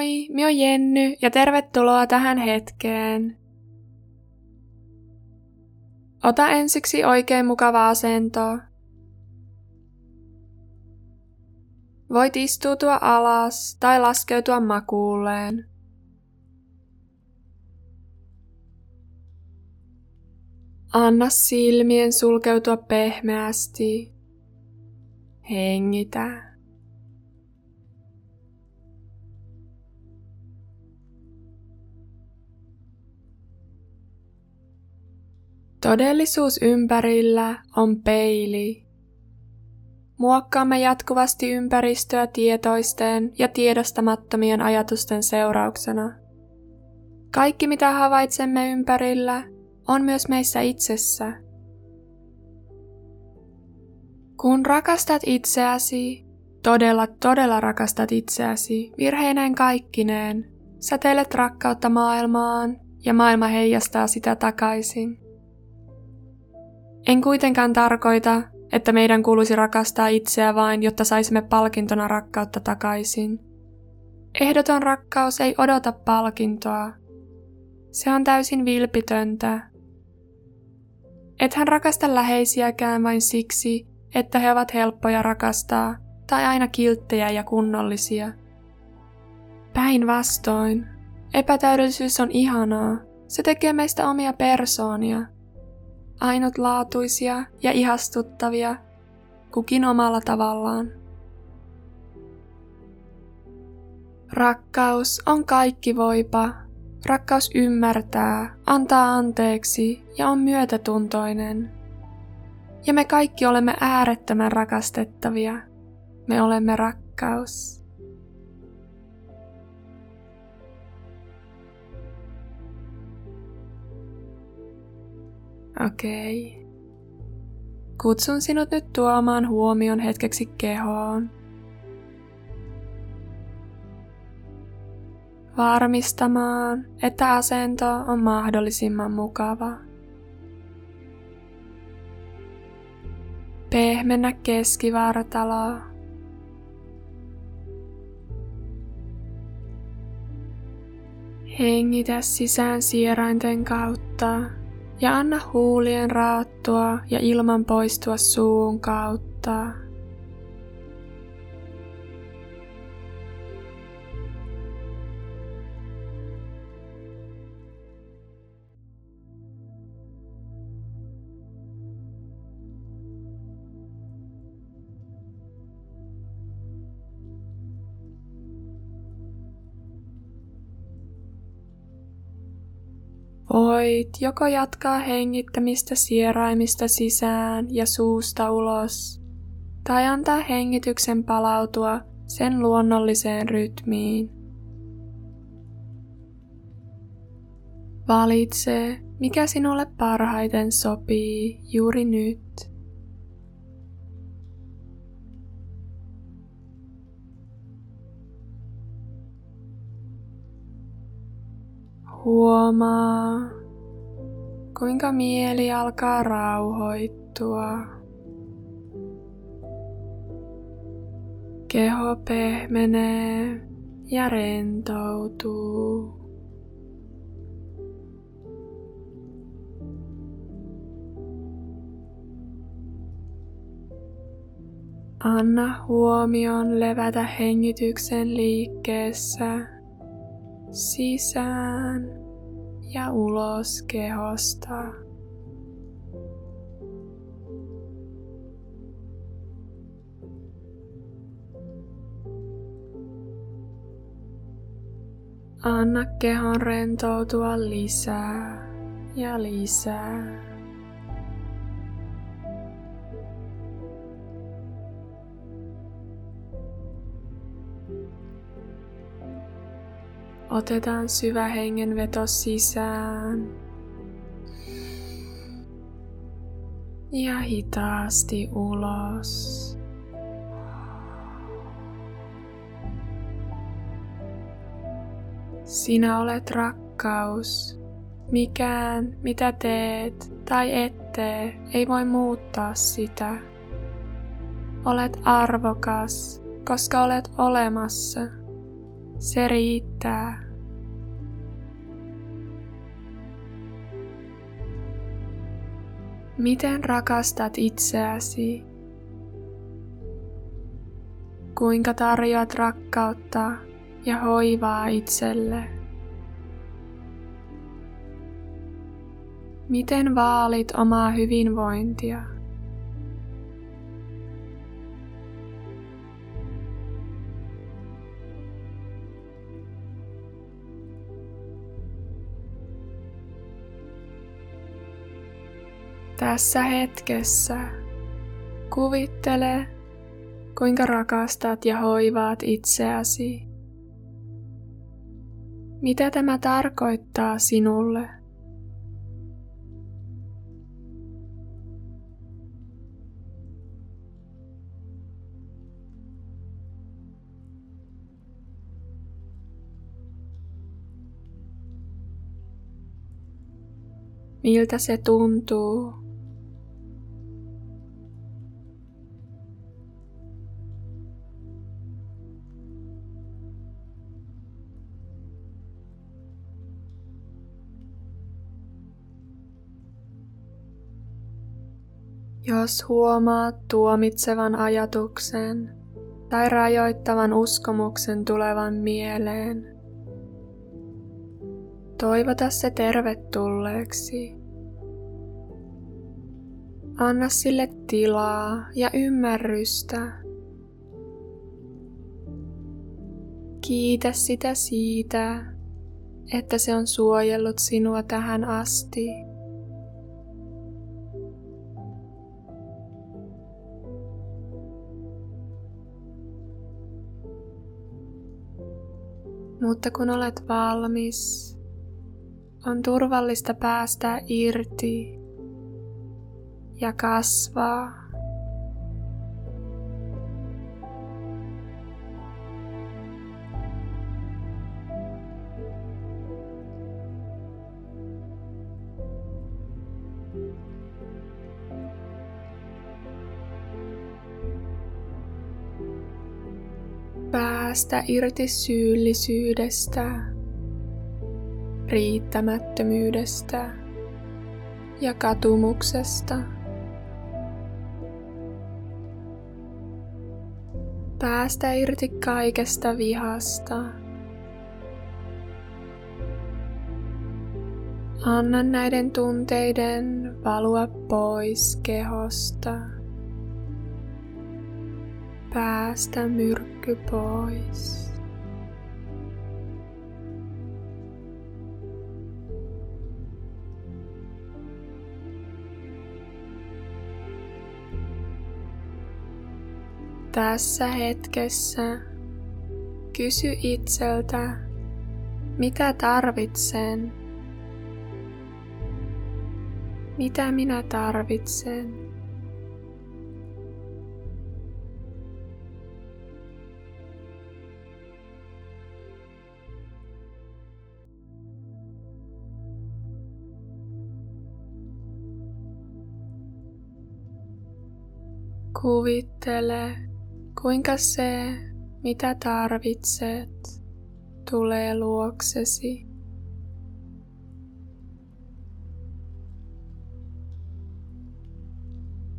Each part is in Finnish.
Moi, minä oon Jenny ja tervetuloa tähän hetkeen. Ota ensiksi oikein mukava asento. Voit istuutua alas tai laskeutua makuulleen. Anna silmien sulkeutua pehmeästi. Hengitä. Todellisuus ympärillä on peili. Muokkaamme jatkuvasti ympäristöä tietoisten ja tiedostamattomien ajatusten seurauksena. Kaikki mitä havaitsemme ympärillä on myös meissä itsessä. Kun rakastat itseäsi, todella todella rakastat itseäsi, virheineen kaikkineen, säteilet rakkautta maailmaan ja maailma heijastaa sitä takaisin. En kuitenkaan tarkoita, että meidän kuuluisi rakastaa itseä vain, jotta saisimme palkintona rakkautta takaisin. Ehdoton rakkaus ei odota palkintoa. Se on täysin vilpitöntä. Ethän rakasta läheisiäkään vain siksi, että he ovat helppoja rakastaa tai aina kilttejä ja kunnollisia. Päinvastoin, epätäydellisyys on ihanaa. Se tekee meistä omia persoonia – ainutlaatuisia ja ihastuttavia, kukin omalla tavallaan. Rakkaus on kaikki voipa. Rakkaus ymmärtää, antaa anteeksi ja on myötätuntoinen. Ja me kaikki olemme äärettömän rakastettavia. Me olemme rakkaus. Okei. Kutsun sinut nyt tuomaan huomion hetkeksi kehoon. Varmistamaan, että asento on mahdollisimman mukava. Pehmennä keskivartaloa. Hengitä sisään sierainten kautta ja anna huulien raattua ja ilman poistua suun kautta. Voit joko jatkaa hengittämistä sieraimista sisään ja suusta ulos, tai antaa hengityksen palautua sen luonnolliseen rytmiin. Valitse, mikä sinulle parhaiten sopii juuri nyt. Huomaa, kuinka mieli alkaa rauhoittua. Keho pehmenee ja rentoutuu. Anna huomion levätä hengityksen liikkeessä sisään ja ulos kehosta. Anna kehon rentoutua lisää ja lisää. Otetaan syvä hengenveto sisään. Ja hitaasti ulos. Sinä olet rakkaus. Mikään, mitä teet tai et tee, ei voi muuttaa sitä. Olet arvokas, koska olet olemassa. Se riittää. Miten rakastat itseäsi? Kuinka tarjoat rakkautta ja hoivaa itselle? Miten vaalit omaa hyvinvointia? Tässä hetkessä kuvittele, kuinka rakastat ja hoivaat itseäsi. Mitä tämä tarkoittaa sinulle? Miltä se tuntuu? Jos huomaat tuomitsevan ajatuksen tai rajoittavan uskomuksen tulevan mieleen, toivota se tervetulleeksi. Anna sille tilaa ja ymmärrystä. Kiitä sitä siitä, että se on suojellut sinua tähän asti. Mutta kun olet valmis, on turvallista päästä irti ja kasvaa. Päästä irti syyllisyydestä, riittämättömyydestä ja katumuksesta. Päästä irti kaikesta vihasta. Anna näiden tunteiden valua pois kehosta päästä myrkky pois. Tässä hetkessä kysy itseltä, mitä tarvitsen, mitä minä tarvitsen. Kuvittele, kuinka se, mitä tarvitset, tulee luoksesi.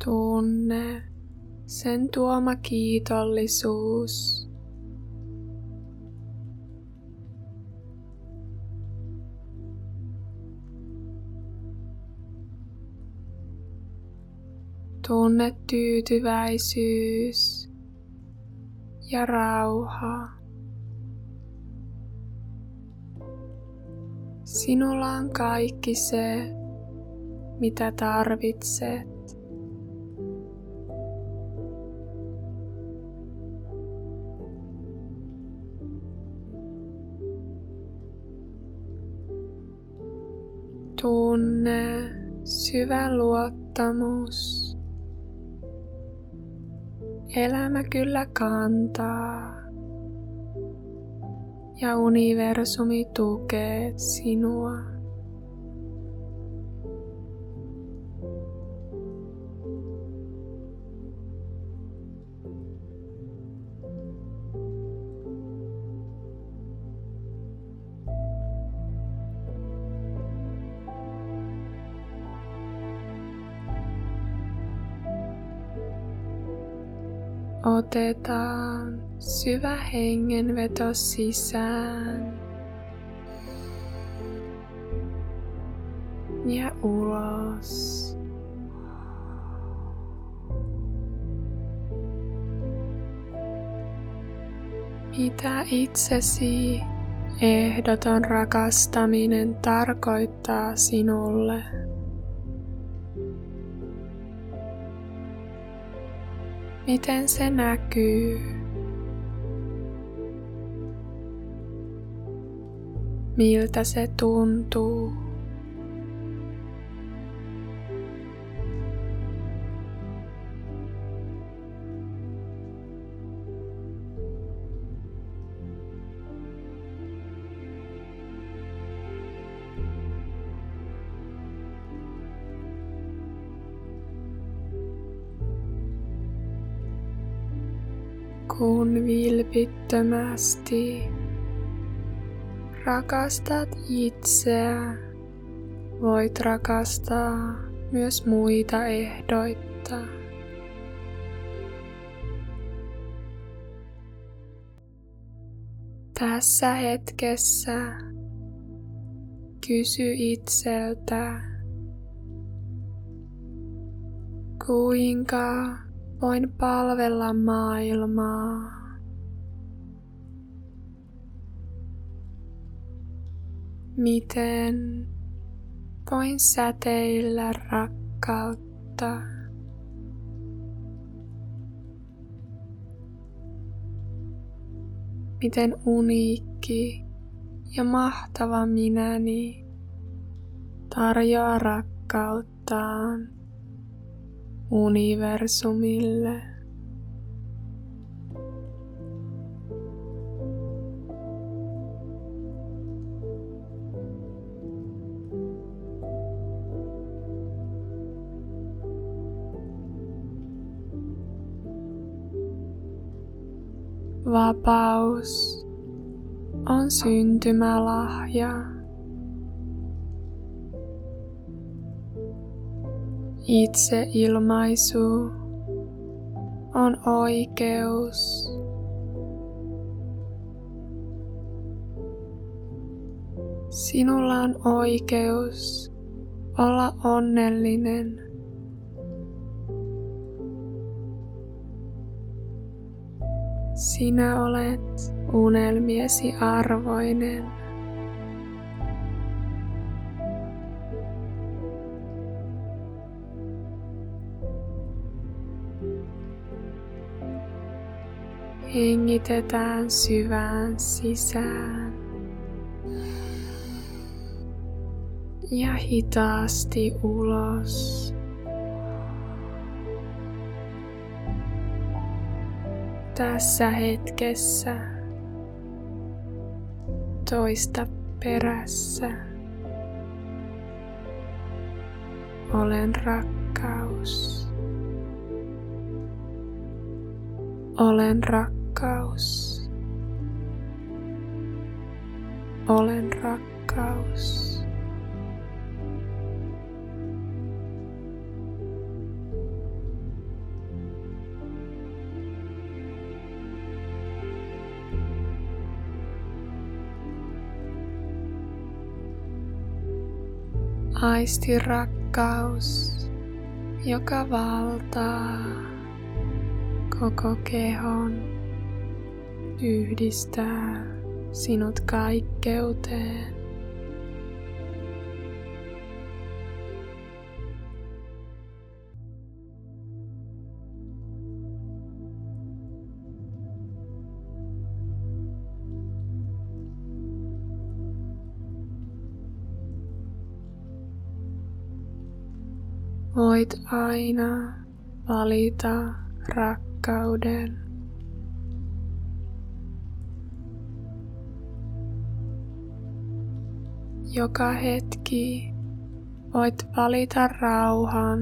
Tunne sen tuoma kiitollisuus. Tunne tyytyväisyys ja rauha. Sinulla on kaikki se, mitä tarvitset. Tunne syvä luottamus Elämä kyllä kantaa ja universumi tukee sinua. Otetaan syvä hengenveto sisään ja ulos. Mitä itsesi ehdoton rakastaminen tarkoittaa sinulle? Miten se näkyy? Miltä se tuntuu? Vilpittömästi rakastat itseä, voit rakastaa myös muita ehdoitta. Tässä hetkessä kysy itseltä, kuinka voin palvella maailmaa. Miten voin säteillä rakkautta. Miten uniikki ja mahtava minäni tarjoaa rakkauttaan universumille. Vapaus on syntymälahja. Itseilmaisu on oikeus. Sinulla on oikeus olla onnellinen. Sinä olet unelmiesi arvoinen. Hengitetään syvään sisään. Ja hitaasti ulos. Tässä hetkessä toista perässä. Olen rakkaus. Olen rakkaus. Olen rakkaus. Aisti rakkaus, joka valtaa koko kehon yhdistää sinut kaikkeuteen. Voit aina valita rakkauden. Joka hetki voit valita rauhan.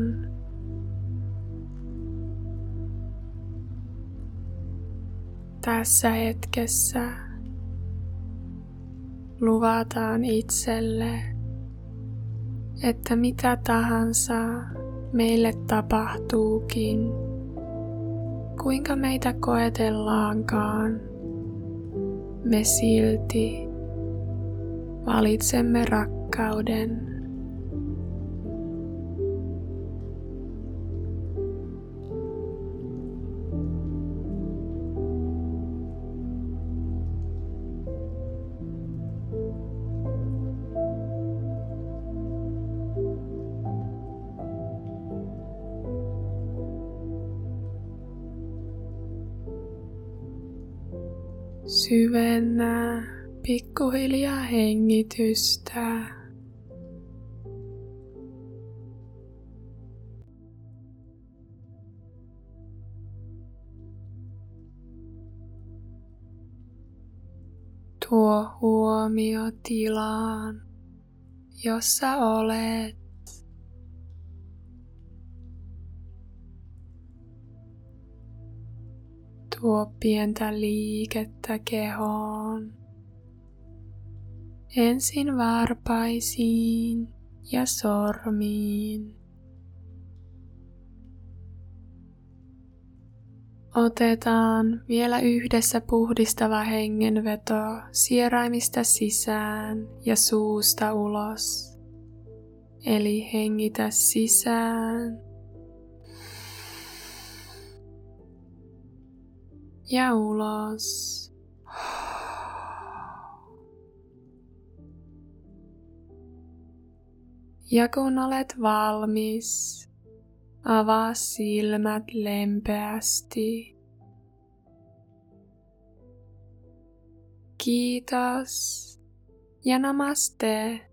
Tässä hetkessä luvataan itselle, että mitä tahansa meille tapahtuukin, kuinka meitä koetellaankaan, me silti valitsemme rakkauden. Syvennä pikkuhiljaa hengitystä. Tuo huomio tilaan, jossa olet. Tuo pientä liikettä kehoon. Ensin varpaisiin ja sormiin. Otetaan vielä yhdessä puhdistava hengenveto sieraimista sisään ja suusta ulos. Eli hengitä sisään ja ulos. Ja kun olet valmis, avaa silmät lempeästi. Kiitos ja namaste.